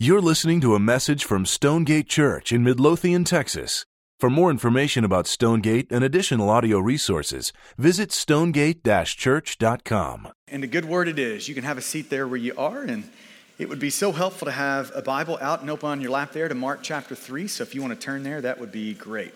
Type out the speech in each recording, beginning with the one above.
You're listening to a message from Stonegate Church in Midlothian, Texas. For more information about Stonegate and additional audio resources, visit stonegate church.com. And a good word it is. You can have a seat there where you are, and it would be so helpful to have a Bible out and open on your lap there to Mark chapter 3. So if you want to turn there, that would be great.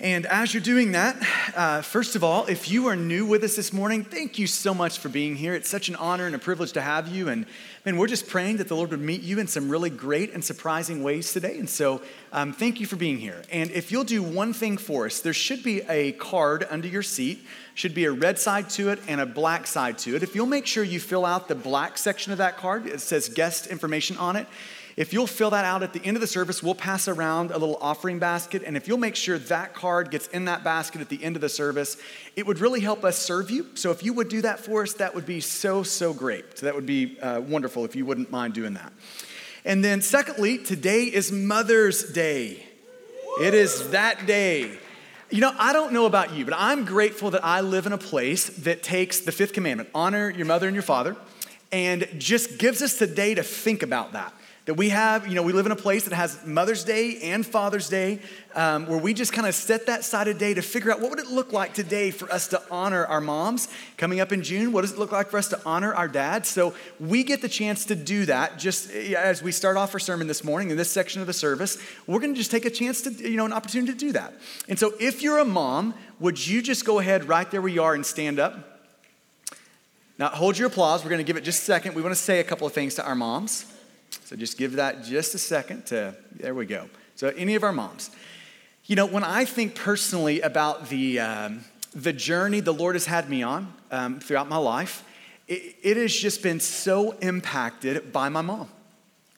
And as you're doing that, uh, first of all, if you are new with us this morning, thank you so much for being here. It's such an honor and a privilege to have you. And man, we're just praying that the Lord would meet you in some really great and surprising ways today. And so, um, thank you for being here. And if you'll do one thing for us, there should be a card under your seat. Should be a red side to it and a black side to it. If you'll make sure you fill out the black section of that card, it says guest information on it. If you'll fill that out at the end of the service, we'll pass around a little offering basket. And if you'll make sure that card gets in that basket at the end of the service, it would really help us serve you. So if you would do that for us, that would be so, so great. So that would be uh, wonderful if you wouldn't mind doing that. And then, secondly, today is Mother's Day. It is that day. You know, I don't know about you, but I'm grateful that I live in a place that takes the fifth commandment honor your mother and your father and just gives us the day to think about that. That we have, you know, we live in a place that has Mother's Day and Father's Day, um, where we just kind of set that side of day to figure out what would it look like today for us to honor our moms. Coming up in June, what does it look like for us to honor our dads? So we get the chance to do that just as we start off our sermon this morning in this section of the service. We're going to just take a chance to, you know, an opportunity to do that. And so if you're a mom, would you just go ahead right there where you are and stand up? Now hold your applause. We're going to give it just a second. We want to say a couple of things to our moms. So just give that just a second to, there we go. So, any of our moms. You know, when I think personally about the, um, the journey the Lord has had me on um, throughout my life, it, it has just been so impacted by my mom.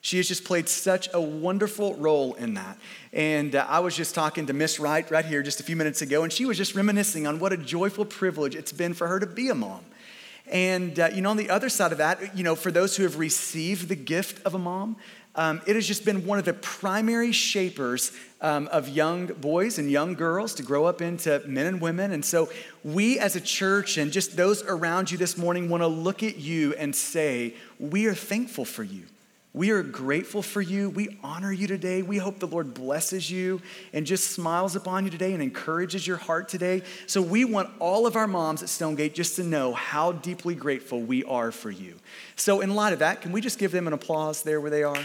She has just played such a wonderful role in that. And uh, I was just talking to Miss Wright right here just a few minutes ago, and she was just reminiscing on what a joyful privilege it's been for her to be a mom. And, uh, you know, on the other side of that, you know, for those who have received the gift of a mom, um, it has just been one of the primary shapers um, of young boys and young girls to grow up into men and women. And so, we as a church and just those around you this morning want to look at you and say, We are thankful for you. We are grateful for you. We honor you today. We hope the Lord blesses you and just smiles upon you today and encourages your heart today. So, we want all of our moms at Stonegate just to know how deeply grateful we are for you. So, in light of that, can we just give them an applause there where they are?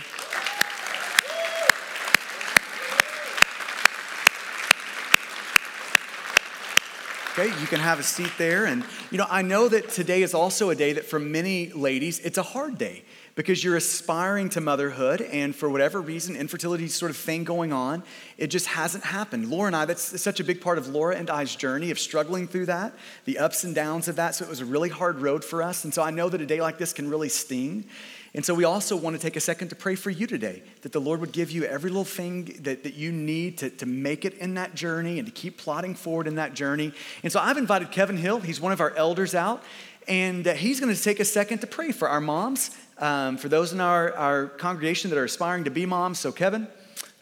Okay, you can have a seat there. And, you know, I know that today is also a day that for many ladies, it's a hard day because you're aspiring to motherhood, and for whatever reason, infertility sort of thing going on, it just hasn't happened. Laura and I, that's such a big part of Laura and I's journey of struggling through that, the ups and downs of that. So it was a really hard road for us. And so I know that a day like this can really sting. And so we also want to take a second to pray for you today, that the Lord would give you every little thing that, that you need to, to make it in that journey and to keep plodding forward in that journey. And so I've invited Kevin Hill, he's one of our elders out, and uh, he's going to take a second to pray for our moms um, for those in our, our congregation that are aspiring to be moms. So, Kevin,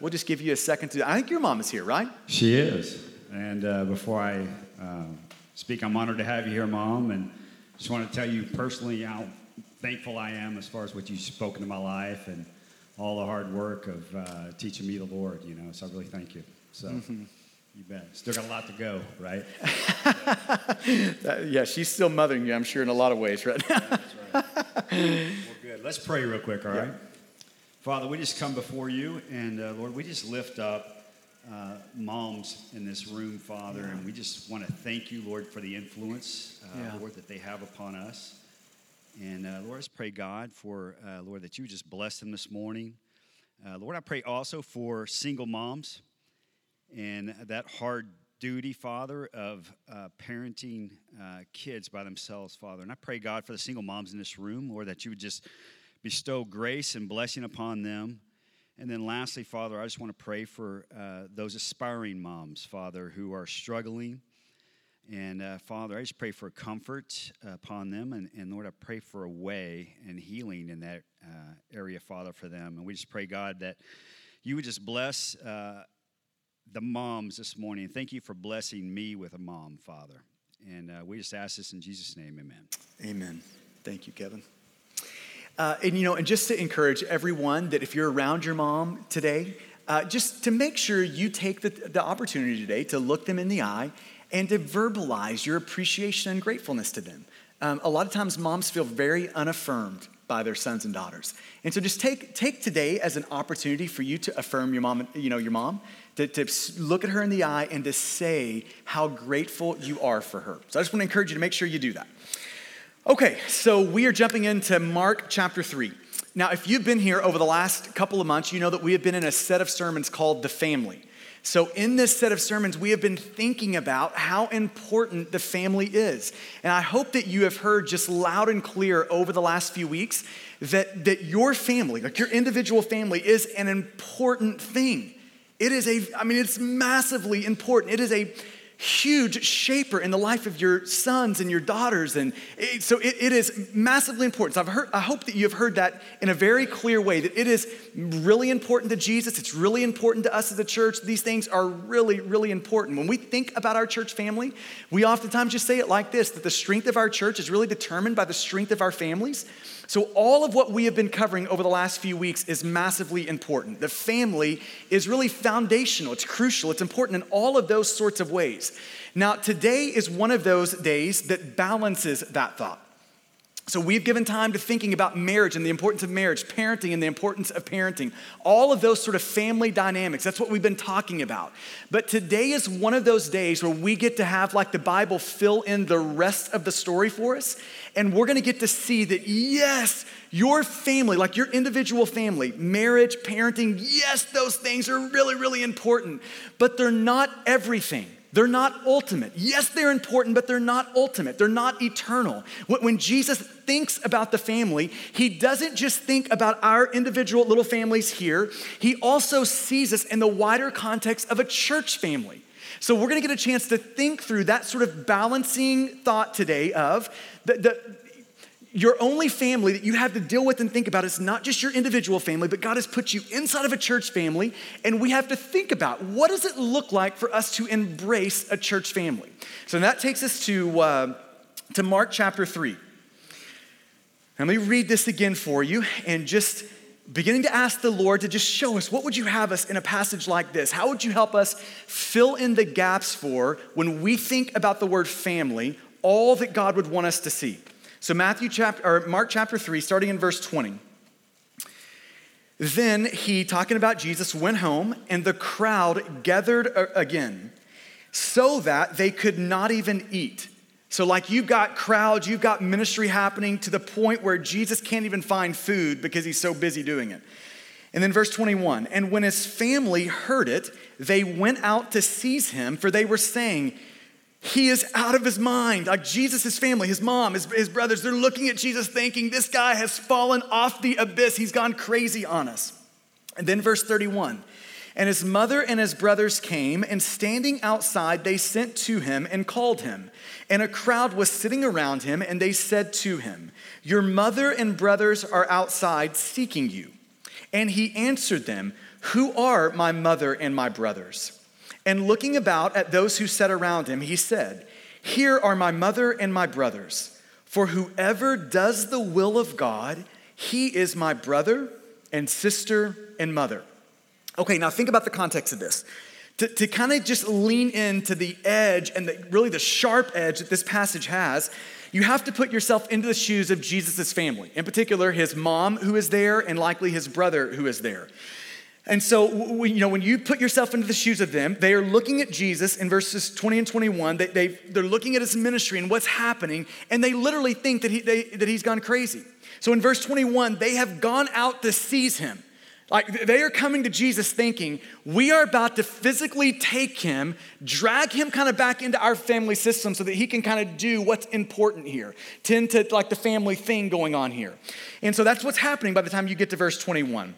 we'll just give you a second to. I think your mom is here, right? She is. And uh, before I uh, speak, I'm honored to have you here, Mom. And just want to tell you personally how thankful I am as far as what you've spoken to my life and all the hard work of uh, teaching me the Lord, you know. So I really thank you. So. Mm-hmm. You bet. Still got a lot to go, right? yeah, she's still mothering you, I'm sure, in a lot of ways right now. Yeah, right. well, good. Let's pray real quick, all right? Yeah. Father, we just come before you, and uh, Lord, we just lift up uh, moms in this room, Father, yeah. and we just want to thank you, Lord, for the influence, uh, Lord, that they have upon us. And uh, Lord, I just pray, God, for, uh, Lord, that you just bless them this morning. Uh, Lord, I pray also for single moms and that hard duty, Father, of uh, parenting uh, kids by themselves, Father. And I pray, God, for the single moms in this room, Lord, that you would just bestow grace and blessing upon them. And then lastly, Father, I just want to pray for uh, those aspiring moms, Father, who are struggling. And uh, Father, I just pray for comfort upon them. And, and, Lord, I pray for a way and healing in that uh, area, Father, for them. And we just pray, God, that you would just bless uh, the moms this morning. Thank you for blessing me with a mom, Father. And uh, we just ask this in Jesus' name, amen. Amen. Thank you, Kevin. Uh, and, you know, and just to encourage everyone that if you're around your mom today, uh, just to make sure you take the, the opportunity today to look them in the eye and to verbalize your appreciation and gratefulness to them. Um, a lot of times, moms feel very unaffirmed by their sons and daughters. And so just take, take today as an opportunity for you to affirm your mom, you know, your mom, to, to look at her in the eye and to say how grateful you are for her. So I just want to encourage you to make sure you do that. Okay, so we are jumping into Mark chapter 3. Now, if you've been here over the last couple of months, you know that we have been in a set of sermons called The Family. So, in this set of sermons, we have been thinking about how important the family is. And I hope that you have heard just loud and clear over the last few weeks that, that your family, like your individual family, is an important thing. It is a, I mean, it's massively important. It is a huge shaper in the life of your sons and your daughters. And it, so it, it is massively important. So I've heard, I hope that you have heard that in a very clear way that it is really important to Jesus. It's really important to us as a church. These things are really, really important. When we think about our church family, we oftentimes just say it like this that the strength of our church is really determined by the strength of our families. So, all of what we have been covering over the last few weeks is massively important. The family is really foundational, it's crucial, it's important in all of those sorts of ways. Now, today is one of those days that balances that thought. So, we've given time to thinking about marriage and the importance of marriage, parenting and the importance of parenting, all of those sort of family dynamics. That's what we've been talking about. But today is one of those days where we get to have, like the Bible, fill in the rest of the story for us. And we're gonna get to see that, yes, your family, like your individual family, marriage, parenting, yes, those things are really, really important, but they're not everything. They're not ultimate. Yes, they're important, but they're not ultimate. They're not eternal. When Jesus thinks about the family, he doesn't just think about our individual little families here, he also sees us in the wider context of a church family. So, we're gonna get a chance to think through that sort of balancing thought today of the, the your only family that you have to deal with and think about is not just your individual family, but God has put you inside of a church family, and we have to think about what does it look like for us to embrace a church family. So that takes us to, uh, to Mark chapter 3. Let me read this again for you and just beginning to ask the Lord to just show us what would you have us in a passage like this? How would you help us fill in the gaps for when we think about the word family, all that God would want us to see? So Matthew chapter or Mark chapter 3 starting in verse 20. Then he talking about Jesus went home and the crowd gathered uh, again so that they could not even eat. So like you've got crowds, you've got ministry happening to the point where Jesus can't even find food because he's so busy doing it. And then verse 21, and when his family heard it, they went out to seize him for they were saying, he is out of his mind. Like Jesus, his family, his mom, his, his brothers, they're looking at Jesus thinking, this guy has fallen off the abyss. He's gone crazy on us. And then verse 31 And his mother and his brothers came, and standing outside, they sent to him and called him. And a crowd was sitting around him, and they said to him, Your mother and brothers are outside seeking you. And he answered them, Who are my mother and my brothers? And looking about at those who sat around him, he said, Here are my mother and my brothers. For whoever does the will of God, he is my brother and sister and mother. Okay, now think about the context of this. To, to kind of just lean into the edge and the, really the sharp edge that this passage has, you have to put yourself into the shoes of Jesus' family, in particular, his mom who is there and likely his brother who is there. And so, you know, when you put yourself into the shoes of them, they are looking at Jesus in verses 20 and 21. They, they, they're looking at his ministry and what's happening, and they literally think that, he, they, that he's gone crazy. So in verse 21, they have gone out to seize him. Like they are coming to Jesus thinking, we are about to physically take him, drag him kind of back into our family system so that he can kind of do what's important here, tend to like the family thing going on here. And so that's what's happening by the time you get to verse 21.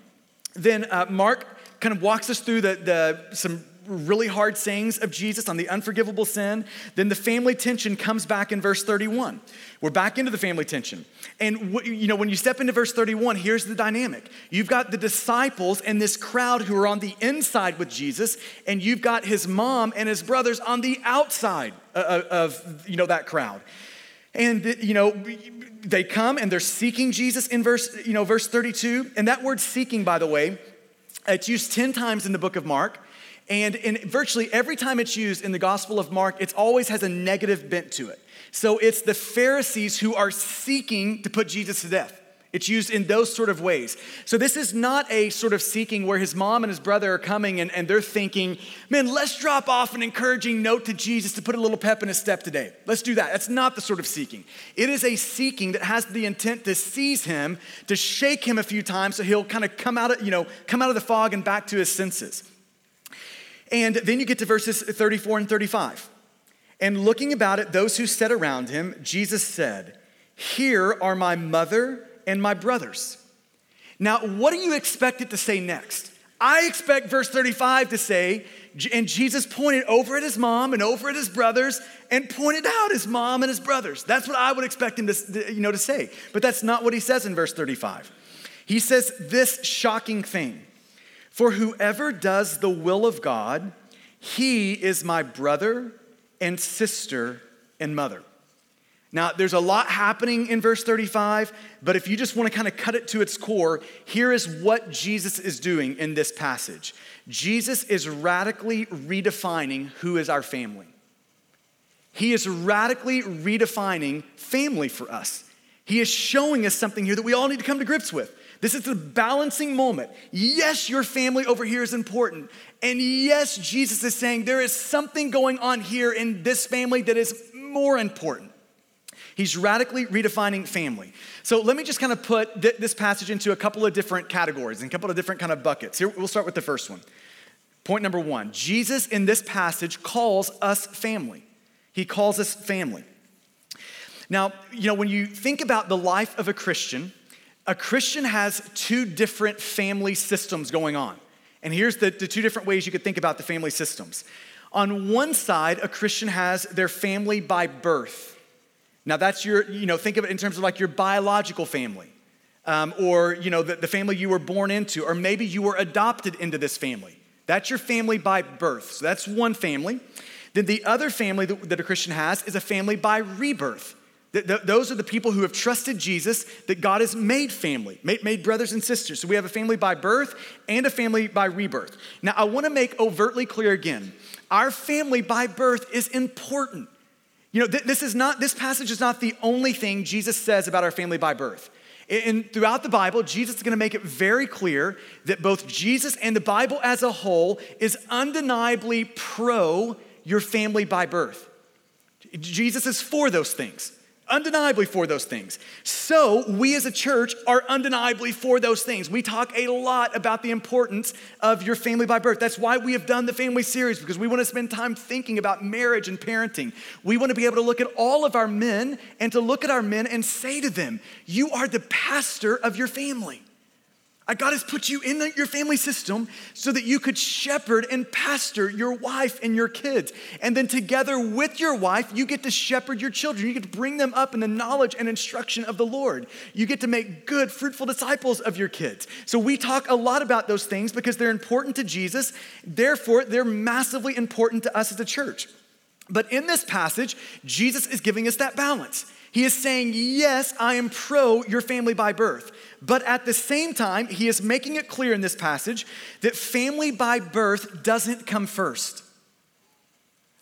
Then uh, Mark kind of walks us through the, the, some really hard sayings of Jesus on the unforgivable sin. Then the family tension comes back in verse 31. We're back into the family tension. And you know, when you step into verse 31, here's the dynamic. You've got the disciples and this crowd who are on the inside with Jesus, and you've got his mom and his brothers on the outside of, uh, uh, of you know that crowd. And, you know, they come and they're seeking Jesus in verse, you know, verse 32. And that word seeking, by the way, it's used 10 times in the book of Mark. And in virtually every time it's used in the Gospel of Mark, it always has a negative bent to it. So it's the Pharisees who are seeking to put Jesus to death. It's used in those sort of ways. So this is not a sort of seeking where his mom and his brother are coming and, and they're thinking, man, let's drop off an encouraging note to Jesus to put a little pep in his step today. Let's do that. That's not the sort of seeking. It is a seeking that has the intent to seize him, to shake him a few times so he'll kind of come out of, you know, come out of the fog and back to his senses. And then you get to verses 34 and 35. And looking about at those who sat around him, Jesus said, Here are my mother and my brothers. Now, what do you expect it to say next? I expect verse 35 to say, and Jesus pointed over at his mom and over at his brothers and pointed out his mom and his brothers. That's what I would expect him to, you know, to say. But that's not what he says in verse 35. He says this shocking thing For whoever does the will of God, he is my brother and sister and mother. Now, there's a lot happening in verse 35, but if you just want to kind of cut it to its core, here is what Jesus is doing in this passage Jesus is radically redefining who is our family. He is radically redefining family for us. He is showing us something here that we all need to come to grips with. This is the balancing moment. Yes, your family over here is important. And yes, Jesus is saying there is something going on here in this family that is more important. He's radically redefining family. So let me just kind of put th- this passage into a couple of different categories and a couple of different kind of buckets. Here, we'll start with the first one. Point number one Jesus in this passage calls us family. He calls us family. Now, you know, when you think about the life of a Christian, a Christian has two different family systems going on. And here's the, the two different ways you could think about the family systems. On one side, a Christian has their family by birth. Now, that's your, you know, think of it in terms of like your biological family, um, or, you know, the, the family you were born into, or maybe you were adopted into this family. That's your family by birth. So that's one family. Then the other family that, that a Christian has is a family by rebirth. Th- th- those are the people who have trusted Jesus, that God has made family, made, made brothers and sisters. So we have a family by birth and a family by rebirth. Now, I want to make overtly clear again our family by birth is important. You know, th- this is not, this passage is not the only thing Jesus says about our family by birth. And throughout the Bible, Jesus is going to make it very clear that both Jesus and the Bible as a whole is undeniably pro your family by birth. Jesus is for those things undeniably for those things. So, we as a church are undeniably for those things. We talk a lot about the importance of your family by birth. That's why we have done the family series, because we want to spend time thinking about marriage and parenting. We want to be able to look at all of our men and to look at our men and say to them, You are the pastor of your family. Uh, God has put you in the, your family system so that you could shepherd and pastor your wife and your kids. And then together with your wife, you get to shepherd your children. You get to bring them up in the knowledge and instruction of the Lord. You get to make good, fruitful disciples of your kids. So we talk a lot about those things because they're important to Jesus. Therefore, they're massively important to us as a church. But in this passage, Jesus is giving us that balance. He is saying, Yes, I am pro your family by birth. But at the same time, he is making it clear in this passage that family by birth doesn't come first.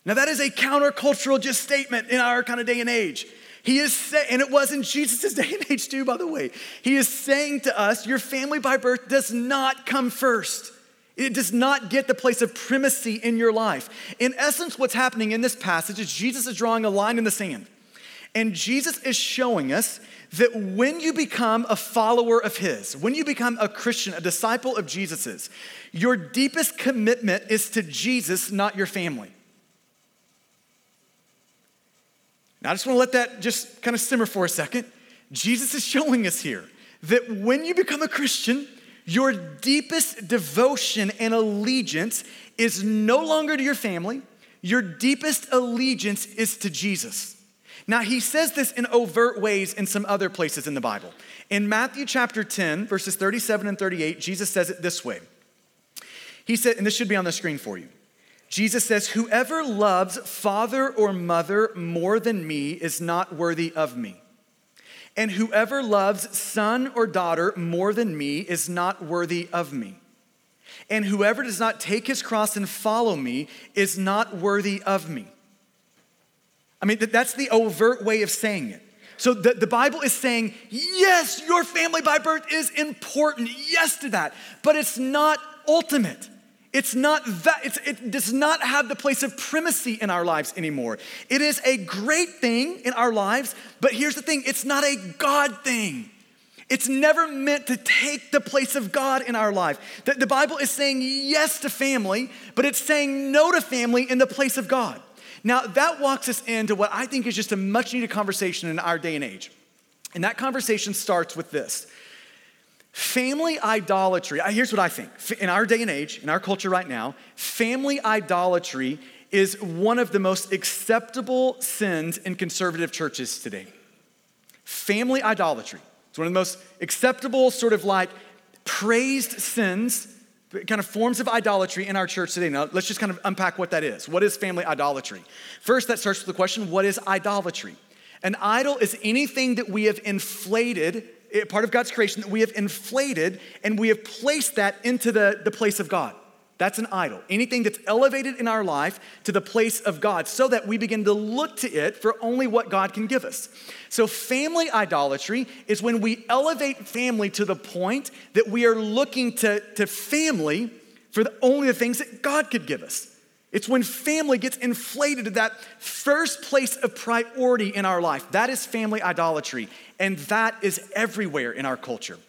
Now, that is a countercultural just statement in our kind of day and age. He is saying, and it was in Jesus' day and age too, by the way. He is saying to us, your family by birth does not come first. It does not get the place of primacy in your life. In essence, what's happening in this passage is Jesus is drawing a line in the sand. And Jesus is showing us that when you become a follower of His, when you become a Christian, a disciple of Jesus's, your deepest commitment is to Jesus, not your family. Now, I just want to let that just kind of simmer for a second. Jesus is showing us here that when you become a Christian, your deepest devotion and allegiance is no longer to your family, your deepest allegiance is to Jesus. Now, he says this in overt ways in some other places in the Bible. In Matthew chapter 10, verses 37 and 38, Jesus says it this way. He said, and this should be on the screen for you Jesus says, Whoever loves father or mother more than me is not worthy of me. And whoever loves son or daughter more than me is not worthy of me. And whoever does not take his cross and follow me is not worthy of me. I mean, that's the overt way of saying it. So the, the Bible is saying, yes, your family by birth is important. Yes to that. But it's not ultimate. It's not that, it's, it does not have the place of primacy in our lives anymore. It is a great thing in our lives, but here's the thing it's not a God thing. It's never meant to take the place of God in our life. The, the Bible is saying yes to family, but it's saying no to family in the place of God. Now, that walks us into what I think is just a much needed conversation in our day and age. And that conversation starts with this Family idolatry, here's what I think. In our day and age, in our culture right now, family idolatry is one of the most acceptable sins in conservative churches today. Family idolatry. It's one of the most acceptable, sort of like praised sins, kind of forms of idolatry in our church today. Now, let's just kind of unpack what that is. What is family idolatry? First, that starts with the question what is idolatry? An idol is anything that we have inflated eh, part of God's creation that we have inflated and we have placed that into the, the place of God. That's an idol. Anything that's elevated in our life to the place of God so that we begin to look to it for only what God can give us. So, family idolatry is when we elevate family to the point that we are looking to, to family for the, only the things that God could give us. It's when family gets inflated to that first place of priority in our life. That is family idolatry. And that is everywhere in our culture.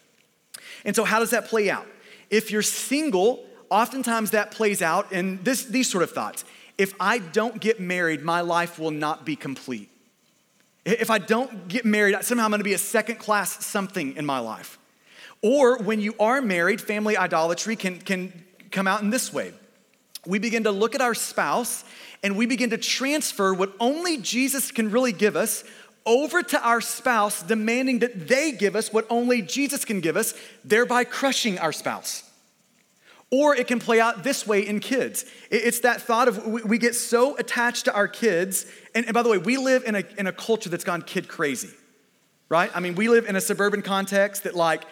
And so, how does that play out? If you're single, oftentimes that plays out in this, these sort of thoughts. If I don't get married, my life will not be complete. If I don't get married, somehow I'm gonna be a second class something in my life. Or when you are married, family idolatry can, can come out in this way we begin to look at our spouse and we begin to transfer what only Jesus can really give us over to our spouse, demanding that they give us what only Jesus can give us, thereby crushing our spouse. Or it can play out this way in kids. It's that thought of we get so attached to our kids. And, by the way, we live in a, in a culture that's gone kid crazy, right? I mean, we live in a suburban context that, like,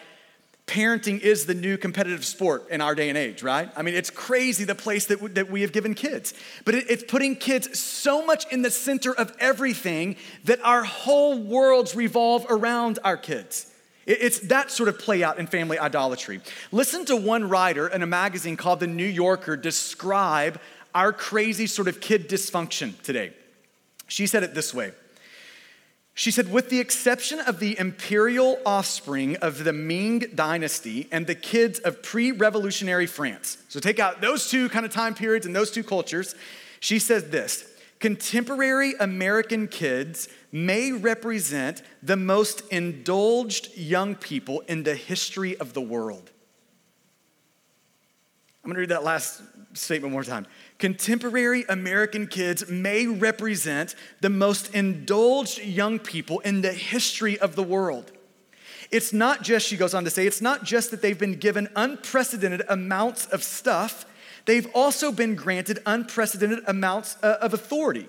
parenting is the new competitive sport in our day and age, right? I mean, it's crazy the place that, w- that we have given kids. But it, it's putting kids so much in the center of everything that our whole worlds revolve around our kids. It, it's that sort of play out in family idolatry. Listen to one writer in a magazine called The New Yorker describe our crazy sort of kid dysfunction today. She said it this way she said, with the exception of the imperial offspring of the Ming dynasty and the kids of pre revolutionary France, so take out those two kind of time periods and those two cultures, she says this contemporary American kids may represent the most indulged young people in the history of the world. I'm gonna read that last statement one more time. Contemporary American kids may represent the most indulged young people in the history of the world. It's not just, she goes on to say, it's not just that they've been given unprecedented amounts of stuff, they've also been granted unprecedented amounts uh, of authority.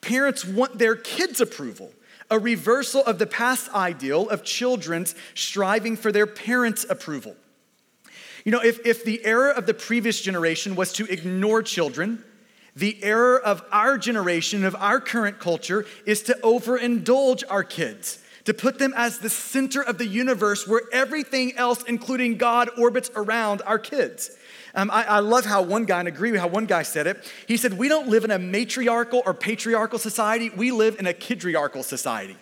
Parents want their kids' approval, a reversal of the past ideal of children's striving for their parents' approval. You know, if, if the error of the previous generation was to ignore children, the error of our generation, of our current culture, is to overindulge our kids, to put them as the center of the universe where everything else, including God, orbits around our kids. Um, I, I, love how one guy, and agree with how one guy said it. He said, We don't live in a matriarchal or patriarchal society, we live in a kidriarchal society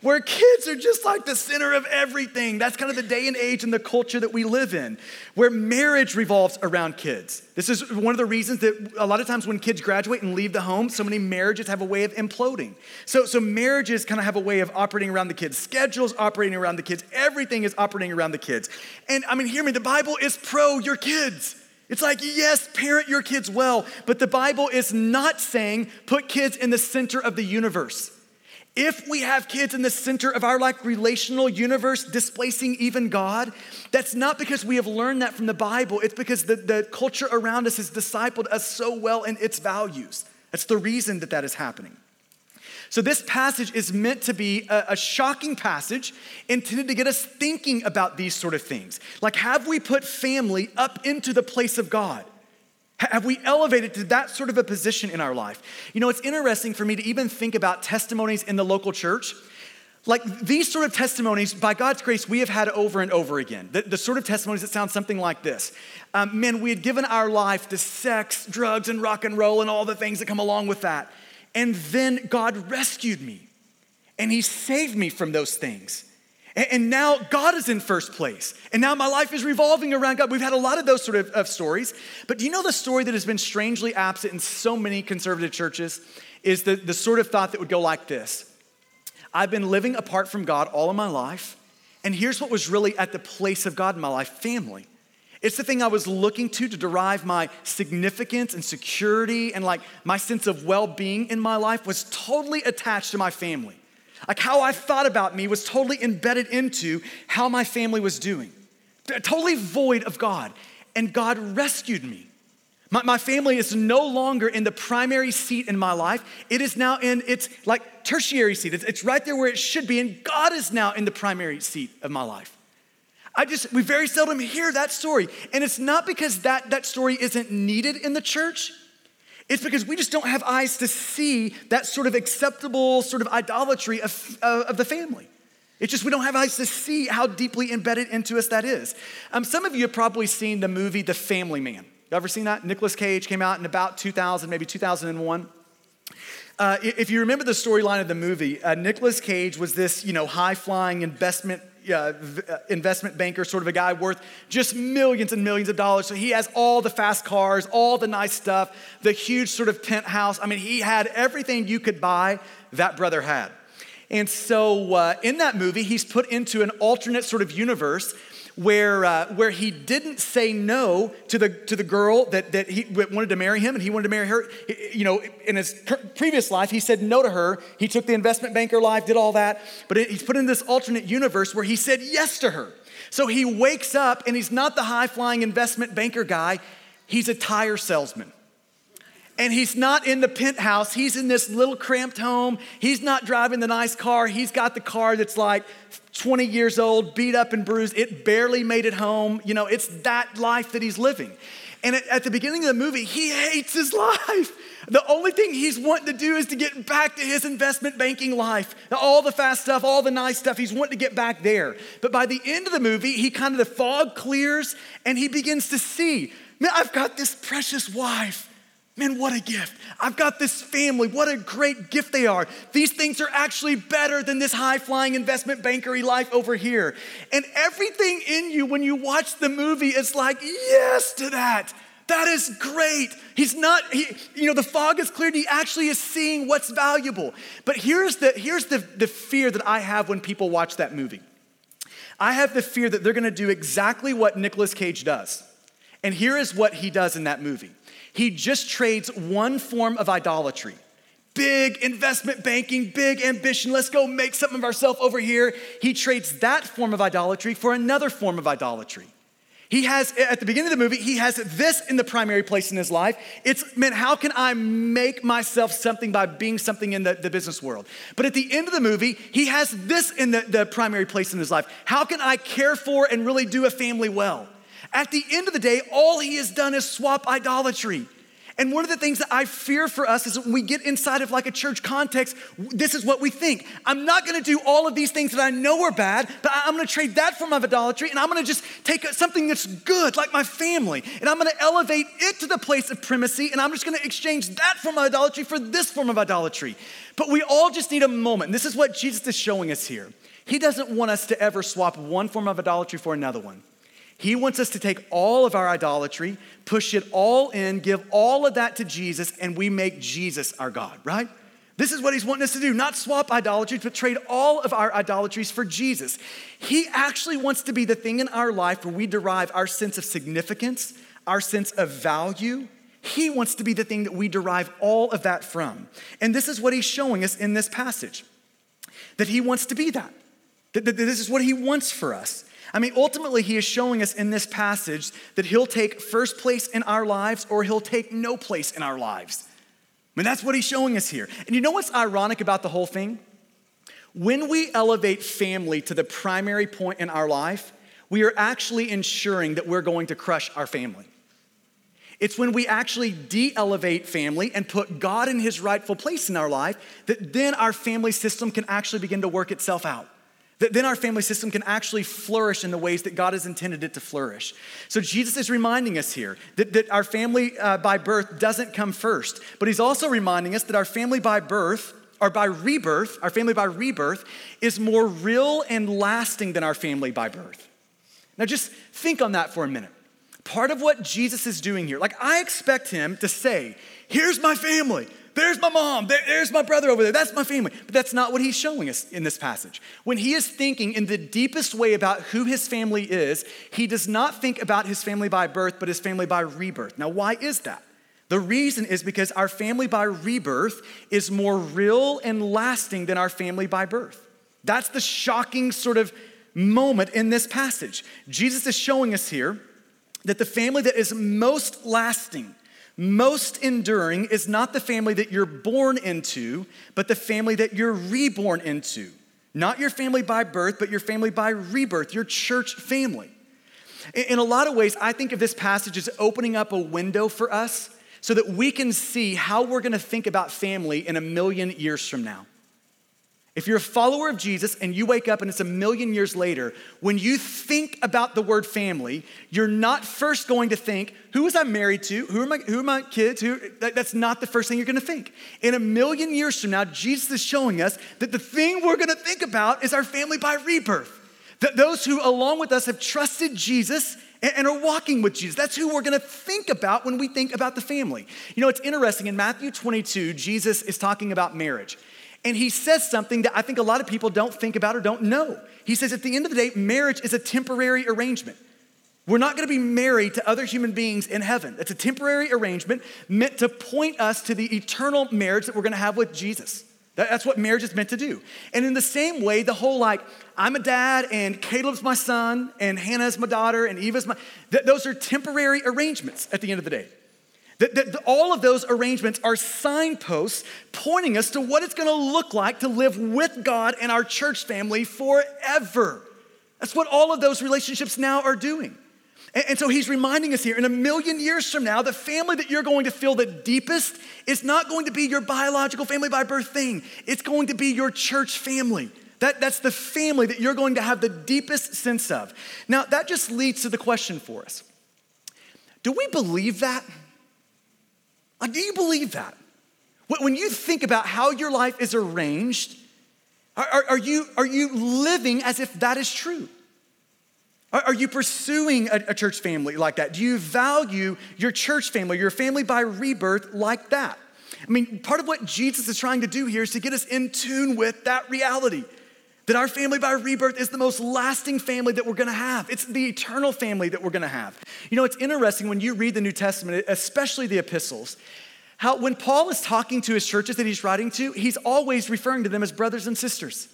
where kids are just like the center of everything. That's kind of the day and age and the culture that we live in, where marriage revolves around kids. This is one of the reasons that a lot of times when kids graduate and leave the home, so many marriages have a way of imploding. So, so marriages kind of have a way of operating around the kids, schedules operating around the kids, everything is operating around the kids. And I mean, hear me, the Bible is pro your kids. It's like, yes, parent your kids well, but the Bible is not saying put kids in the center of the universe. If we have kids in the center of our like relational universe displacing even God, that's not because we have learned that from the Bible. It's because the, the culture around us has discipled us so well in its values. That's the reason that that is happening. So, this passage is meant to be a, a, shocking passage intended to get us thinking about these sort of things. Like, have we put family up into the place of God? Have we elevated to that sort of a position in our life? You know, it's interesting for me to even think about testimonies in the local church. Like these sort of testimonies, by God's grace, we have had over and over again. The, the sort of testimonies that sound something like this um, Man, we had given our life to sex, drugs, and rock and roll and all the things that come along with that. And then God rescued me and He saved me from those things. And now God is in first place. And now my life is revolving around God. We've had a lot of those sort of, of, stories. But do you know the story that has been strangely absent in so many conservative churches? Is the, the sort of thought that would go like this I've been living apart from God all of my life. And here's what was really at the place of God in my life family. It's the thing I was looking to to derive my significance and security and like my sense of well being in my life was totally attached to my family. Like how I thought about me was totally embedded into how my family was doing, totally void of God. And God rescued me. My, my, family is no longer in the primary seat in my life. It is now in its like tertiary seat. It's, it's right there where it should be. And God is now in the primary seat of my life. I just, we very seldom hear that story. And it's not because that, that story isn't needed in the church. It's because we just don't have eyes to see that sort of acceptable sort of idolatry of, uh, of the family. It's just we don't have eyes to see how deeply embedded into us that is. Um, some of you have probably seen the movie The Family Man. You ever seen that? Nicolas Cage came out in about 2000, maybe 2001. Uh, if you remember the storyline of the movie, uh, Nicolas Cage was this, you know, high-flying investment uh, investment banker, sort of a guy worth just millions and millions of dollars. So he has all the fast cars, all the nice stuff, the huge sort of penthouse. I mean, he had everything you could buy, that brother had. And so uh, in that movie, he's put into an alternate sort of universe where, uh, where he didn't say no to the, to the girl that, that he wanted to marry him and he wanted to marry her. You know, in his previous life, he said no to her. He took the investment banker life, did all that. But he's put in this alternate universe where he said yes to her. So he wakes up and he's not the high flying investment banker guy, he's a tire salesman and he's not in the penthouse. He's in this little cramped home. He's not driving the nice car. He's got the car that's like 20 years old, beat up and bruised. It barely made it home. You know, it's that life that he's living. And at, the beginning of the movie, he hates his life. The only thing he's wanting to do is to get back to his investment banking life. All the fast stuff, all the nice stuff, he's wanting to get back there. But by the end of the movie, he kind of, the fog clears and he begins to see, man, I've got this precious wife Man, what a gift. I've got this family. What a great gift they are. These things are actually better than this high flying investment bankery life over here. And everything in you, when you watch the movie, is like, yes to that. That is great. He's not, he, you know, the fog is cleared. He actually is seeing what's valuable. But here's the, here's the, the fear that I have when people watch that movie. I have the fear that they're gonna do exactly what Nicolas Cage does. And here is what he does in that movie. He just trades one form of idolatry big investment banking, big ambition. Let's go make something of ourselves over here. He trades that form of idolatry for another form of idolatry. He has, at the beginning of the movie, he has this in the primary place in his life. It's, man, how can I make myself something by being something in the, the business world? But at the end of the movie, he has this in the, the primary place in his life. How can I care for and really do a family well? At the end of the day, all he has done is swap idolatry. And one of the things that I fear for us is when we get inside of like a church context, this is what we think. I'm not gonna do all of these things that I know are bad, but I'm gonna trade that form of idolatry and I'm gonna just take something that's good, like my family, and I'm gonna elevate it to the place of primacy and I'm just gonna exchange that form of idolatry for this form of idolatry. But we all just need a moment. This is what Jesus is showing us here. He doesn't want us to ever swap one form of idolatry for another one. He wants us to take all of our idolatry, push it all in, give all of that to Jesus, and we make Jesus our God, right? This is what he's wanting us to do, not swap idolatries, but trade all of our idolatries for Jesus. He actually wants to be the thing in our life where we derive our sense of significance, our sense of value. He wants to be the thing that we derive all of that from. And this is what he's showing us in this passage. that he wants to be that. That, this is what he wants for us. I mean, ultimately, he is showing us in this passage that he'll take first place in our lives or he'll take no place in our lives. I mean, that's what he's showing us here. And you know what's ironic about the whole thing? When we elevate family to the primary point in our life, we are actually ensuring that we're going to crush our family. It's when we actually de elevate family and put God in his rightful place in our life that then our family system can actually begin to work itself out. That then our family system can actually flourish in the ways that God has intended it to flourish. So Jesus is reminding us here that, that our family uh, by birth doesn't come first, but he's also reminding us that our family by birth or by rebirth, our family by rebirth, is more real and lasting than our family by birth. Now just think on that for a minute. Part of what Jesus is doing here, like I expect him to say, Here's my family. There's my mom. there's my brother over there. That's my family. But that's not what he's showing us in this passage. When he is thinking in the deepest way about who his family is, he does not think about his family by birth, but his family by rebirth. Now, why is that? The reason is because our family by rebirth is more real and lasting than our family by birth. That's the shocking sort of moment in this passage. Jesus is showing us here that the family that is most lasting, most enduring is not the family that you're born into, but the family that you're reborn into. Not your family by birth, but your family by rebirth, your church family. In a lot of ways, I think of this passage as opening up a window for us so that we can see how we're gonna think about family in a million years from now. If you're a follower of Jesus and you wake up and it's a million years later, when you think about the word family, you're not first going to think, who was I married to? Who are my, who are my kids? Who, that, that's not the first thing you're gonna think. In a million years from now, Jesus is showing us that the thing we're gonna think about is our family by rebirth. That those who, along with us, have trusted Jesus and, are walking with Jesus. That's who we're gonna think about when we think about the family. You know, it's interesting. In Matthew 22, Jesus is talking about marriage. And he says something that I think a lot of people don't think about or don't know. He says, at the end of the day, marriage is a temporary arrangement. We're not gonna be married to other human beings in heaven. It's a temporary arrangement meant to point us to the eternal marriage that we're gonna have with Jesus. That's what marriage is meant to do. And in the same way, the whole like, I'm a dad and Caleb's my son and Hannah's my daughter and Eva's my, th- those are temporary arrangements at the end of the day. That, that, all of those arrangements are signposts pointing us to what it's gonna look like to live with God and our church family forever. That's what all of those relationships now are doing. And, and so he's reminding us here in a million years from now, the family that you're going to feel the deepest is not going to be your biological family by birth thing, it's going to be your church family. That, that's the family that you're going to have the deepest sense of. Now, that just leads to the question for us Do we believe that? Like, do you believe that? When you think about how your life is arranged, are, are, you, are you living as if that is true? Are, are you pursuing a, a church family like that? Do you value your church family, your family by rebirth like that? I mean, part of what Jesus is trying to do here is to get us in tune with that reality that our family by rebirth is the most lasting family that we're gonna have. It's the eternal family that we're gonna have. You know, it's interesting when you read the New Testament, especially the epistles, how when Paul is talking to his churches that he's writing to, he's always referring to them as brothers and sisters.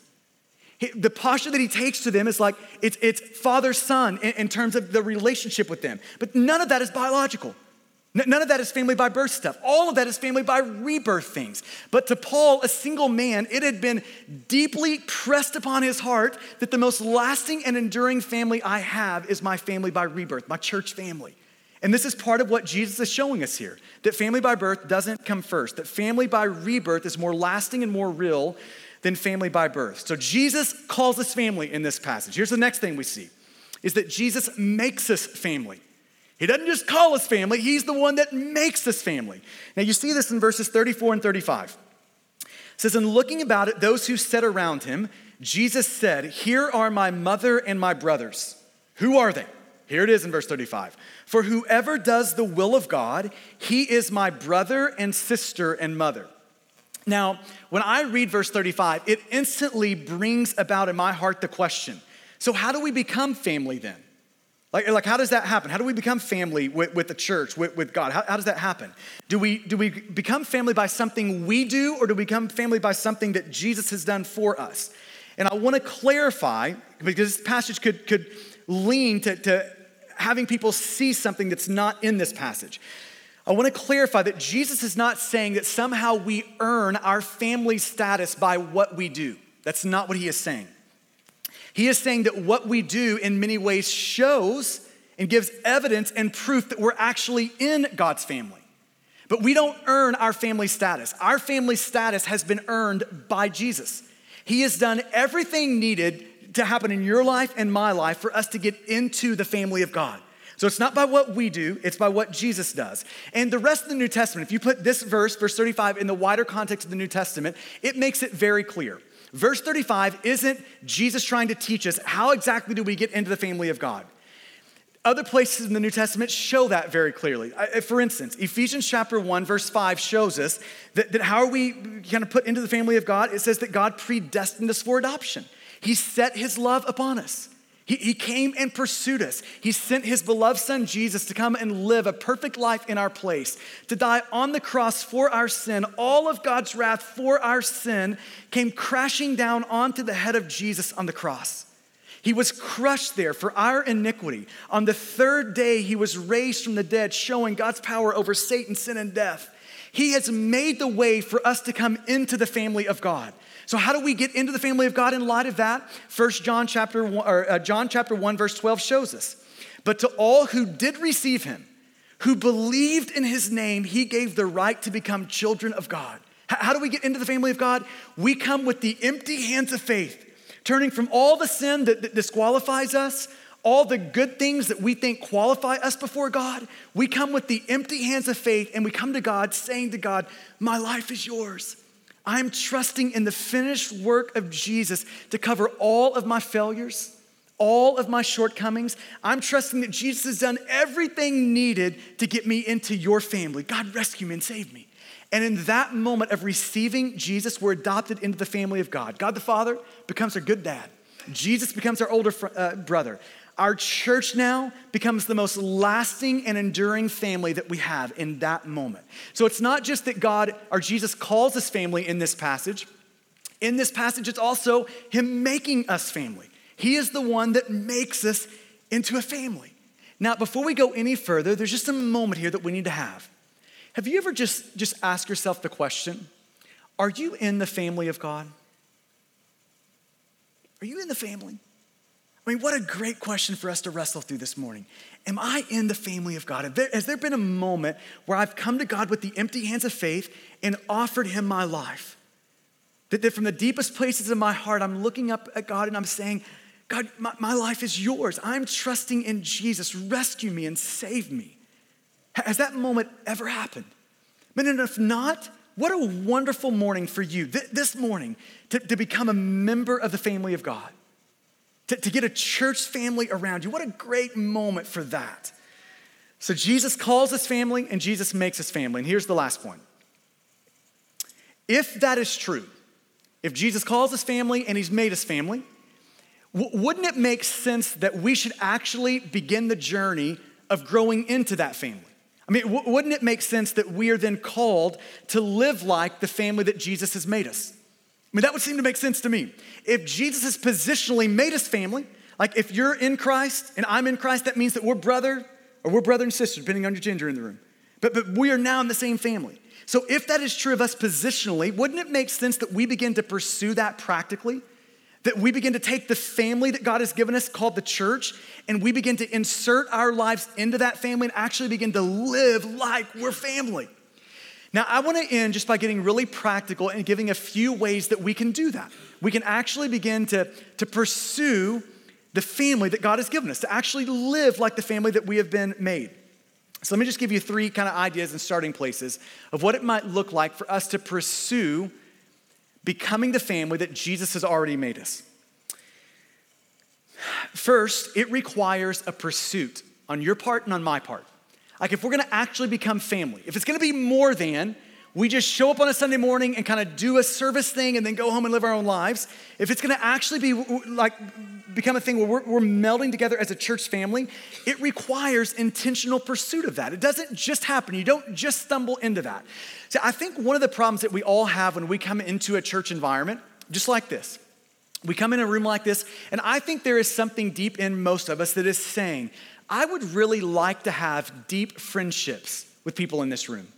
He, the posture that he takes to them is like it's, it's father son in, in terms of the relationship with them. But none of that is biological. None of that is family by birth stuff. All of that is family by rebirth things. But to Paul, a single man, it had been deeply pressed upon his heart that the most lasting and enduring family I have is my family by rebirth, my church family. And this is part of what Jesus is showing us here that family by birth doesn't come first, that family by rebirth is more lasting and more real than family by birth. So Jesus calls us family in this passage. Here's the next thing we see is that Jesus makes us family. He doesn't just call us family, He's the one that makes us family. Now, you see this in verses 34 and 35. It says, In looking about it, those who sat around him, Jesus said, Here are my mother and my brothers. Who are they? Here it is in verse 35. For whoever does the will of God, he is my brother and sister and mother. Now, when I read verse 35, it instantly brings about in my heart the question so, how do we become family then? Like, like how does that happen? How do we become family with, with the church, with, with God? How, how does that happen? Do we, do we become family by something we do, or do we become family by something that Jesus has done for us? And I want to clarify, because this passage could, could lean to, to having people see something that's not in this passage. I want to clarify that Jesus is not saying that somehow we earn our family status by what we do. That's not what he is saying. He is saying that what we do in many ways shows and gives evidence and proof that we're actually in God's family. But we don't earn our family status. Our family status has been earned by Jesus. He has done everything needed to happen in your life and my life for us to get into the family of God. So it's not by what we do, it's by what Jesus does. And the rest of the New Testament, if you put this verse, verse 35, in the wider context of the New Testament, it makes it very clear. Verse 35 isn't Jesus trying to teach us how exactly do we get into the family of God. Other places in the New Testament show that very clearly. Uh, uh, for instance, Ephesians chapter 1, verse 5 shows us that, that how are we kind of put into the family of God? It says that God predestined us for adoption. He set his love upon us. He, he came and pursued us. He sent his beloved son Jesus to come and live a perfect life in our place, to die on the cross for our sin. All of God's wrath for our sin came crashing down onto the head of Jesus on the cross. He was crushed there for our iniquity. On the third day, he was raised from the dead, showing God's power over Satan, sin, and death. He has made the way for us to come into the family of God. So how do we get into the family of God in light of that? First John chapter one, or uh, John chapter 1 verse 12 shows us. But to all who did receive him, who believed in his name, he gave the right to become children of God. How do we get into the family of God? We come with the empty hands of faith, turning from all the sin that disqualifies us, all the good things that we think qualify us before God. We come with the empty hands of faith and we come to God saying to God, My life is yours. I'm trusting in the finished work of Jesus to cover all of my failures, all of my shortcomings. I'm trusting that Jesus has done everything needed to get me into your family. God, rescue me and save me. And in that moment of receiving Jesus, we're adopted into the family of God. God the Father becomes our good dad. Jesus becomes our older fr- uh, brother. Our church now becomes the most lasting and enduring family that we have in that moment. So it's not just that God or Jesus calls us family in this passage. In this passage, it's also Him making us family. He is the one that makes us into a family. Now, before we go any further, there's just a moment here that we need to have. Have you ever just, just asked yourself the question Are you in the family of God? Are you in the family? I mean, what a great question for us to wrestle through this morning. Am I in the family of God? There, has there been a moment where I've come to God with the empty hands of faith and offered Him my life? That, that from the deepest places of my heart, I'm looking up at God and I'm saying, God, my, my life is yours. I'm trusting in Jesus. Rescue me and save me. Has that moment ever happened? And if not, what a wonderful morning for you th- this morning to, to become a member of the family of God to, to get a church family around you. What a great moment for that. So Jesus calls his family and Jesus makes his family. And here's the last point. If that is true, if Jesus calls his family and he's made his family, w- wouldn't it make sense that we should actually begin the journey of growing into that family? I mean, w- wouldn't it make sense that we are then called to live like the family that Jesus has made us? I mean, that would seem to make sense to me. If Jesus has positionally made us family, like if you're in Christ and I'm in Christ, that means that we're brother or we're brother and sister, depending on your gender in the room. But, but we are now in the same family. So if that is true of us positionally, wouldn't it make sense that we begin to pursue that practically? That we begin to take the family that God has given us called the church and we begin to insert our lives into that family and actually begin to live like we're family. Now, I want to end just by getting really practical and giving a few ways that we can do that. We can actually begin to, to pursue the family that God has given us, to actually live like the family that we have been made. So, let me just give you three kind of ideas and starting places of what it might look like for us to pursue becoming the family that Jesus has already made us. First, it requires a pursuit on your part and on my part. Like, if we're gonna actually become family, if it's gonna be more than we just show up on a Sunday morning and kind of do a service thing and then go home and live our own lives, if it's gonna actually be like become a thing where we're, we're, melding together as a church family, it requires intentional pursuit of that. It doesn't just happen, you don't just stumble into that. So, I think one of the problems that we all have when we come into a church environment, just like this, We come in a room like this, and I think there is something deep in most of us that is saying, I would really like to have deep friendships with people in this room.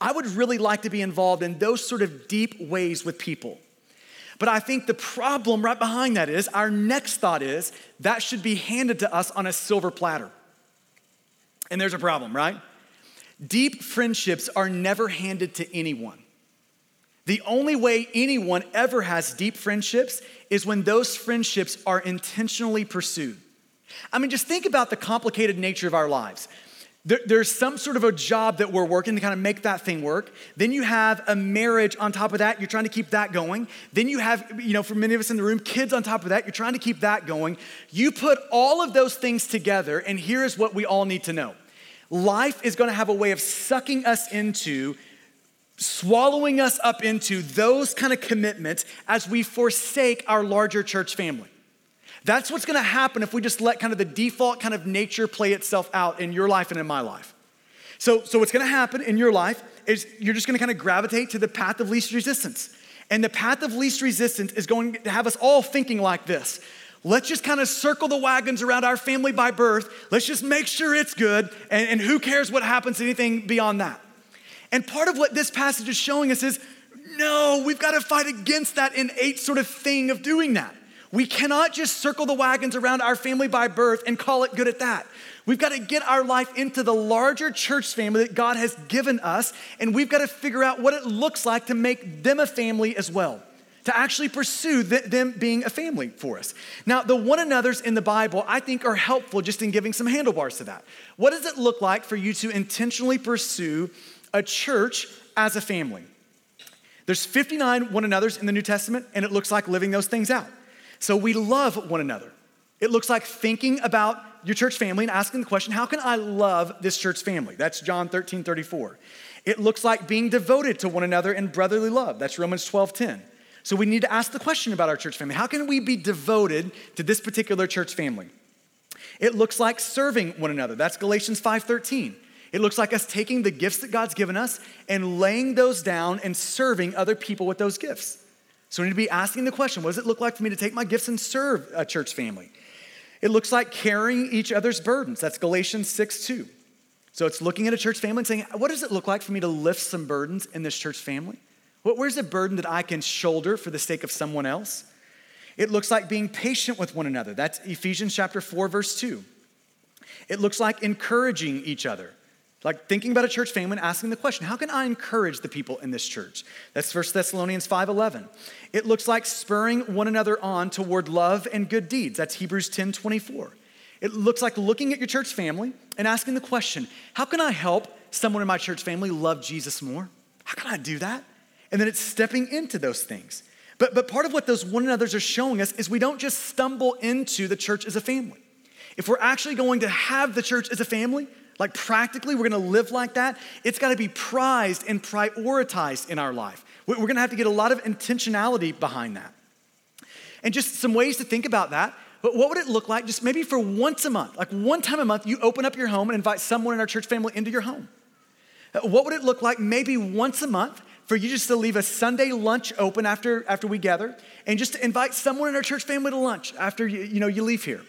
I would really like to be involved in those sort of deep ways with people. But I think the problem right behind that is our next thought is that should be handed to us on a silver platter. And there's a problem, right? Deep friendships are never handed to anyone. The only way anyone ever has deep friendships is when those friendships are intentionally pursued. I mean, just think about the complicated nature of our lives. There, there's some sort of a job that we're working to kind of make that thing work. Then you have a marriage on top of that. You're trying to keep that going. Then you have, you know, for many of us in the room, kids on top of that. You're trying to keep that going. You put all of those things together, and here is what we all need to know life is going to have a way of sucking us into swallowing us up into those kind of commitments as we forsake our larger church family. That's what's gonna happen if we just let kind of the default kind of nature play itself out in your life and in my life. So, so what's gonna happen in your life is you're just gonna kind of gravitate to the path of least resistance. And the path of least resistance is going to have us all thinking like this. Let's just kind of circle the wagons around our family by birth. Let's just make sure it's good. And, and who cares what happens to anything beyond that? And part of what this passage is showing us is no, we've got to fight against that innate sort of thing of doing that. We cannot just circle the wagons around our family by birth and call it good at that. We've got to get our life into the larger church family that God has given us, and we've got to figure out what it looks like to make them a family as well, to actually pursue them being a family for us. Now, the one another's in the Bible, I think, are helpful just in giving some handlebars to that. What does it look like for you to intentionally pursue a church as a family? There's 59 one another's in the New Testament, and it looks like living those things out. So we love one another. It looks like thinking about your church family and asking the question, how can I love this church family? That's John 13, 34. It looks like being devoted to one another in brotherly love. That's Romans 12, 10. So we need to ask the question about our church family. How can we be devoted to this particular church family? It looks like serving one another. That's Galatians 5:13. It looks like us taking the gifts that God's given us and laying those down and serving other people with those gifts. So we need to be asking the question what does it look like for me to take my gifts and serve a church family? It looks like carrying each other's burdens. That's Galatians 6 2. So it's looking at a church family and saying, what does it look like for me to lift some burdens in this church family? Where's a burden that I can shoulder for the sake of someone else? It looks like being patient with one another. That's Ephesians chapter 4, verse 2. It looks like encouraging each other. Like thinking about a church family and asking the question, how can I encourage the people in this church? That's 1 Thessalonians 5:11. It looks like spurring one another on toward love and good deeds. That's Hebrews 10:24. It looks like looking at your church family and asking the question, how can I help someone in my church family love Jesus more? How can I do that? And then it's stepping into those things. But, but part of what those one another's are showing us is we don't just stumble into the church as a family. If we're actually going to have the church as a family, like practically, we're gonna live like that. It's gotta be prized and prioritized in our life. We're gonna have to get a lot of intentionality behind that. And just some ways to think about that. But what would it look like just maybe for once a month, like one time a month, you open up your home and invite someone in our church family into your home? Uh, what would it look like maybe once a month for you just to leave a Sunday lunch open after, after we gather and just to invite someone in our church family to lunch after you, you, know, you leave here?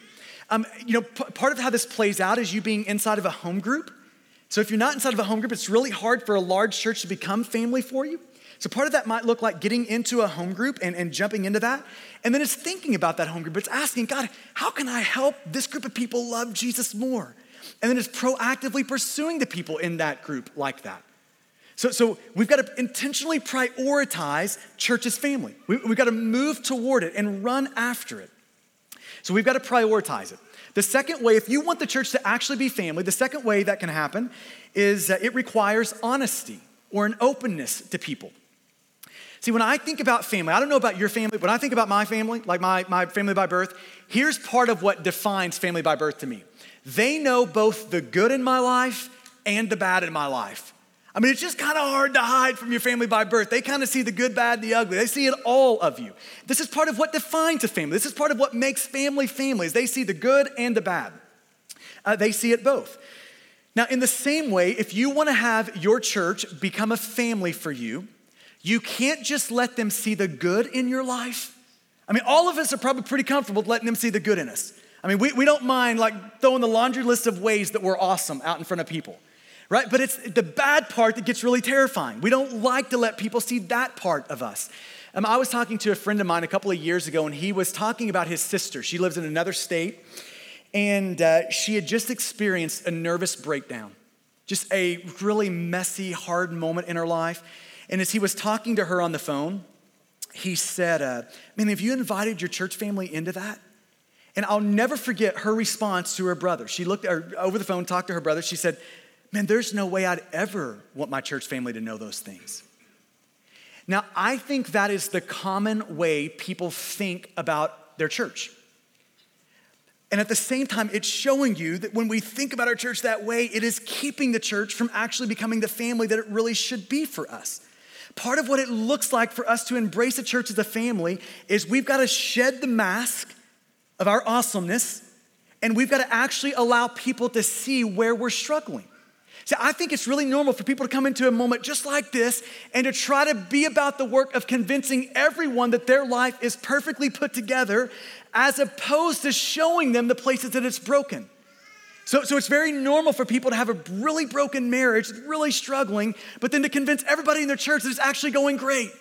Um, you know, p- part of how this plays out is you being inside of a home group. So if you're not inside of a home group, it's really hard for a large church to become family for you. So part of that might look like getting into a home group and, and jumping into that. And then it's thinking about that home group. It's asking, God, how can I help this group of people love Jesus more? And then it's proactively pursuing the people in that group like that. So, so we've got to intentionally prioritize church's family. We, we've got to move toward it and run after it. So we've got to prioritize it. The second way, if you want the church to actually be family, the second way that can happen is that it requires honesty or an openness to people. See, when I think about family, I don't know about your family, but when I think about my family, like my, my family by birth, here's part of what defines family by birth to me. They know both the good in my life and the bad in my life. I mean, it's just kind of hard to hide from your family by birth. They kind of see the good, bad, the ugly. They see it all of you. This is part of what defines a family. This is part of what makes family families. They see the good and the bad. Uh, they see it both. Now, in the same way, if you want to have your church become a family for you, you can't just let them see the good in your life. I mean, all of us are probably pretty comfortable letting them see the good in us. I mean, we, we don't mind like throwing the laundry list of ways that we're awesome out in front of people, right? But it's the bad part that gets really terrifying. We don't like to let people see that part of us. Um, I was talking to a friend of mine a couple of years ago, and he was talking about his sister. She lives in another state, and uh, she had just experienced a nervous breakdown, just a really messy, hard moment in her life. And as he was talking to her on the phone, he said, uh, Man, have you invited your church family into that? And I'll never forget her response to her brother. She looked over the phone, talked to her brother. She said, Man, there's no way I'd ever want my church family to know those things. Now, I think that is the common way people think about their church. And at the same time, it's showing you that when we think about our church that way, it is keeping the church from actually becoming the family that it really should be for us. Part of what it looks like for us to embrace a church as a family is we've got to shed the mask of our awesomeness and we've got to actually allow people to see where we're struggling. See, I think it's really normal for people to come into a moment just like this and to try to be about the work of convincing everyone that their life is perfectly put together as opposed to showing them the places that it's broken. So, so it's very normal for people to have a really broken marriage, really struggling, but then to convince everybody in their church that it's actually going great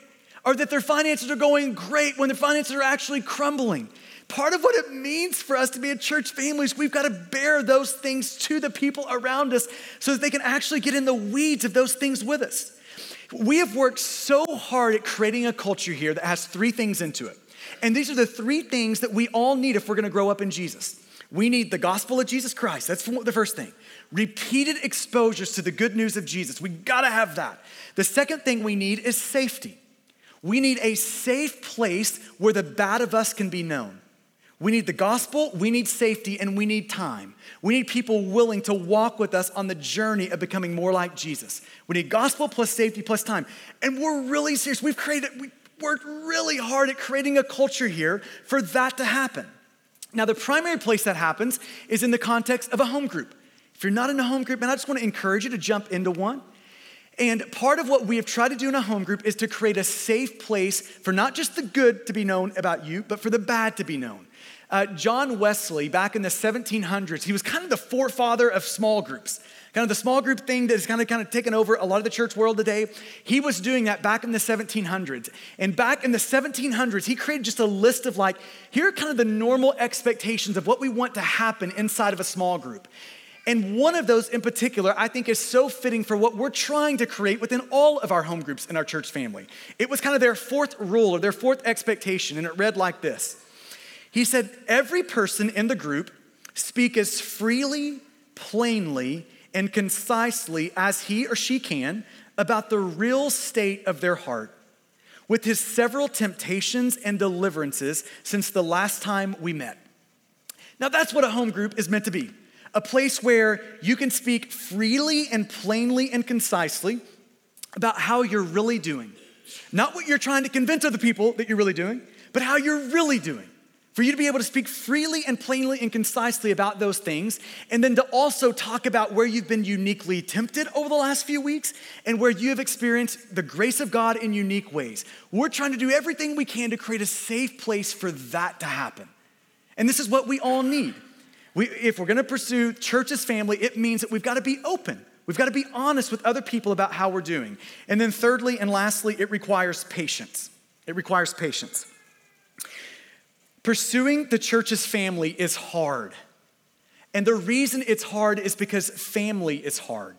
or that their finances are going great when their finances are actually crumbling. Part of what it means for us to be a church family is we've got to bear those things to the people around us so that they can actually get in the weeds of those things with us. We have worked so hard at creating a culture here that has three things into it. And these are the three things that we all need if we're going to grow up in Jesus. We need the gospel of Jesus Christ. That's the first thing. Repeated exposures to the good news of Jesus. We got to have that. The second thing we need is safety. We need a safe place where the bad of us can be known. We need the gospel, we need safety, and we need time. We need people willing to walk with us on the journey of becoming more like Jesus. We need gospel plus safety plus time. And we're really serious. We've created, we worked really hard at creating a culture here for that to happen. Now, the primary place that happens is in the context of a home group. If you're not in a home group, man, I just want to encourage you to jump into one. And part of what we have tried to do in a home group is to create a safe place for not just the good to be known about you, but for the bad to be known. Uh, John Wesley, back in the 1700s, he was kind of the forefather of small groups. Kind of the small group thing that has kind of kind of taken over a lot of the church world today. He was doing that back in the 1700s. And back in the 1700s, he created just a list of like, here are kind of the normal expectations of what we want to happen inside of a small group. And one of those in particular, I think, is so fitting for what we're trying to create within all of our home groups in our church family. It was kind of their fourth rule or their fourth expectation, and it read like this he said, Every person in the group speak as freely, plainly, and concisely as he or she can about the real state of their heart, with his several temptations and deliverances since the last time we met. Now, that's what a home group is meant to be a place where you can speak freely and plainly and concisely about how you're really doing. Not what you're trying to convince other people that you're really doing, but how you're really doing for you to be able to speak freely and plainly and concisely about those things, and then to also talk about where you've been uniquely tempted over the last few weeks and where you have experienced the grace of God in unique ways. We're trying to do everything we can to create a safe place for that to happen. And this is what we all need. We, if we're gonna pursue church as family, it means that we've gotta be open. We've got to be honest with other people about how we're doing. And then, thirdly and lastly, it requires patience. It requires patience. Pursuing the church's family is hard. And the reason it's hard is because family is hard.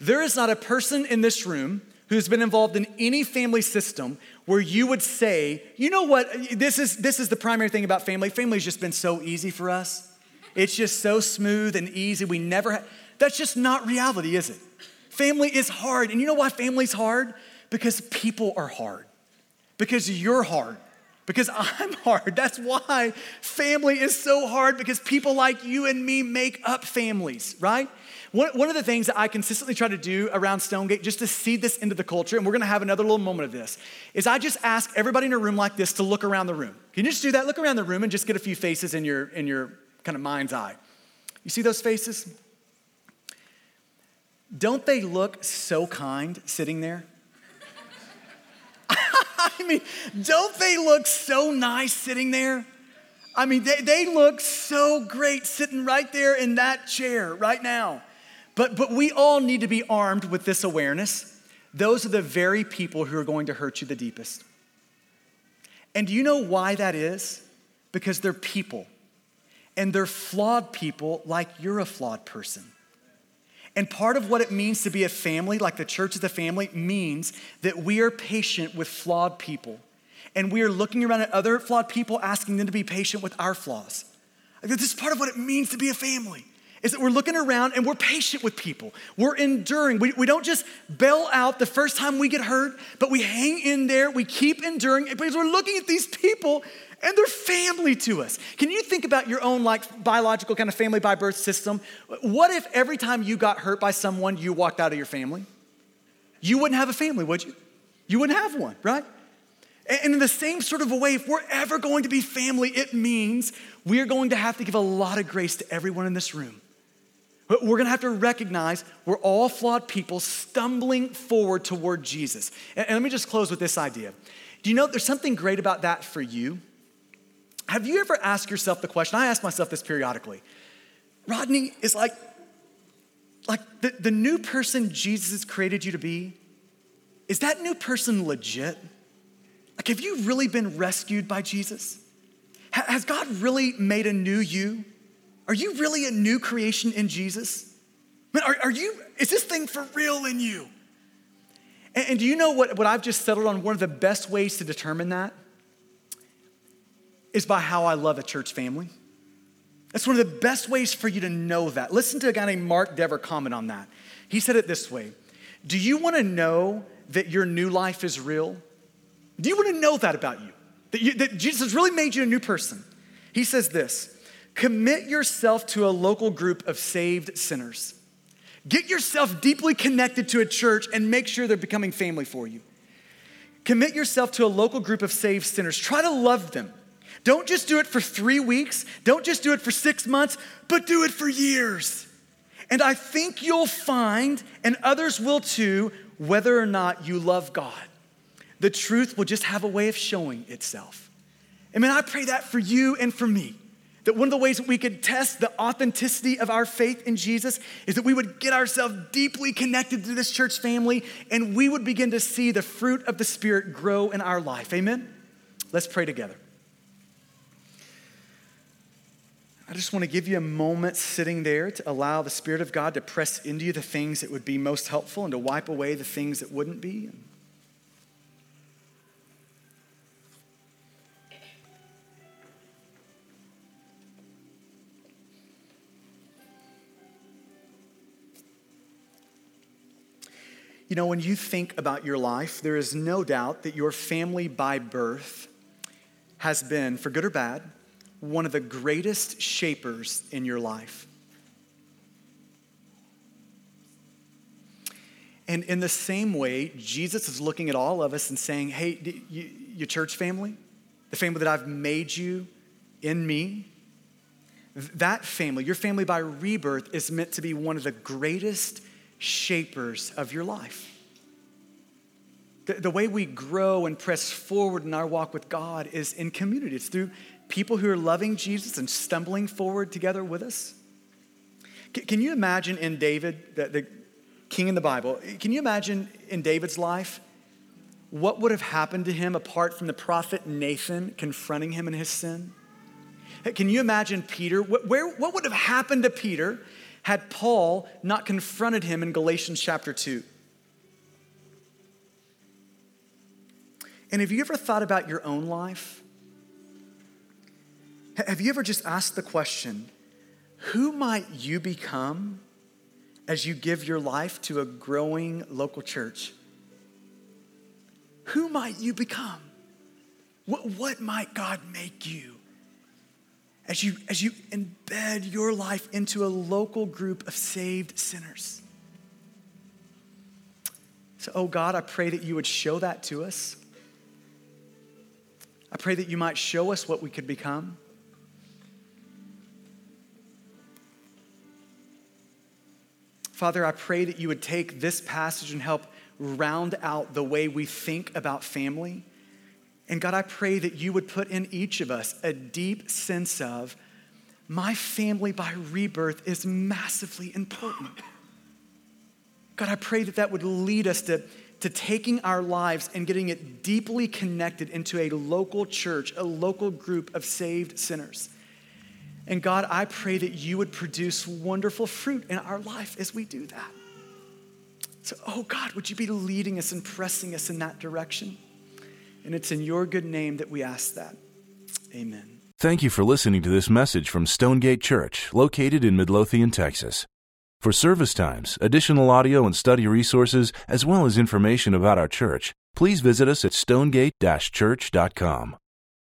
There is not a person in this room who's been involved in any family system where you would say, you know what, this is, this is the primary thing about family. Family's just been so easy for us. It's just so smooth and easy. We never, ha-. that's just not reality, is it? Family is hard. And you know why family's hard? Because people are hard. Because you're hard because I'm hard. That's why family is so hard because people like you and me make up families, right? One, of the things that I consistently try to do around Stonegate, just to seed this into the culture, and we're gonna have another little moment of this, is I just ask everybody in a room like this to look around the room. Can you just do that? Look around the room and just get a few faces in your, in your kind of mind's eye. You see those faces? Don't they look so kind sitting there? I mean, don't they look so nice sitting there? I mean, they, they look so great sitting right there in that chair right now. But, but we all need to be armed with this awareness. Those are the very people who are going to hurt you the deepest. And do you know why that is? Because they're people. And they're flawed people like you're a flawed person. And part of what it means to be a family, like the church is a family, means that we are patient with flawed people. And we are looking around at other flawed people, asking them to be patient with our flaws. This is part of what it means to be a family is that we're looking around and we're patient with people. We're enduring. We, we don't just bail out the first time we get hurt, but we hang in there. We keep enduring because we're looking at these people and they're family to us. Can you think about your own like biological kind of family by birth system? What if every time you got hurt by someone, you walked out of your family? You wouldn't have a family, would you? You wouldn't have one, right? And in the same sort of a way, if we're ever going to be family, it means we're going to have to give a lot of grace to everyone in this room. We're gonna have to recognize we're all flawed people stumbling forward toward Jesus. And let me just close with this idea. Do you know there's something great about that for you? Have you ever asked yourself the question? I ask myself this periodically. Rodney is like, like the, the new person Jesus has created you to be, is that new person legit? Like, have you really been rescued by Jesus? Has God really made a new you? Are you really a new creation in Jesus? are, are you, is this thing for real in you? And, and do you know what, what I've just settled on? One of the best ways to determine that is by how I love a church family. That's one of the best ways for you to know that. Listen to a guy named Mark Dever comment on that. He said it this way Do you want to know that your new life is real? Do you want to know that about you? That, you, that Jesus has really made you a new person? He says this Commit yourself to a local group of saved sinners. Get yourself deeply connected to a church and make sure they're becoming family for you. Commit yourself to a local group of saved sinners. Try to love them. Don't just do it for three weeks, don't just do it for six months, but do it for years. And I think you'll find, and others will too, whether or not you love God. The truth will just have a way of showing itself. I mean, I pray that for you and for me. That one of the ways that we could test the authenticity of our faith in Jesus is that we would get ourselves deeply connected to this church family and we would begin to see the fruit of the Spirit grow in our life. Amen? Let's pray together. I just want to give you a moment sitting there to allow the Spirit of God to press into you the things that would be most helpful and to wipe away the things that wouldn't be. You know, when you think about your life, there is no doubt that your family by birth has been, for good or bad, one of the greatest shapers in your life. And in the same way, Jesus is looking at all of us and saying, Hey, you, your church family, the family that I've made you in me, that family, your family by rebirth, is meant to be one of the greatest shapers of your life. The, the way we grow and press forward in our walk with God is in community. It's through people who are loving Jesus and stumbling forward together with us. Can, you imagine in David, the, the king in the Bible, can you imagine in David's life what would have happened to him apart from the prophet Nathan confronting him in his sin? Can you imagine Peter? Where, what would have happened to Peter had Paul not confronted him in Galatians chapter 2. And have you ever thought about your own life? Have you ever just asked the question, who might you become as you give your life to a growing local church? Who might you become? What, what might God make you? as you, as you embed your life into a local group of saved sinners. So, oh God, I pray that you would show that to us. I pray that you might show us what we could become. Father, I pray that you would take this passage and help round out the way we think about family And God, I pray that you would put in each of us a deep sense of my family by rebirth is massively important. God, I pray that that would lead us to, to taking our lives and getting it deeply connected into a local church, a local group of saved sinners. And God, I pray that you would produce wonderful fruit in our life as we do that. So, oh God, would you be leading us and pressing us in that direction? And it's in your good name that we ask that. Amen. Thank you for listening to this message from Stonegate Church, located in Midlothian, Texas. For service times, additional audio and study resources, as well as information about our church, please visit us at stonegate church.com.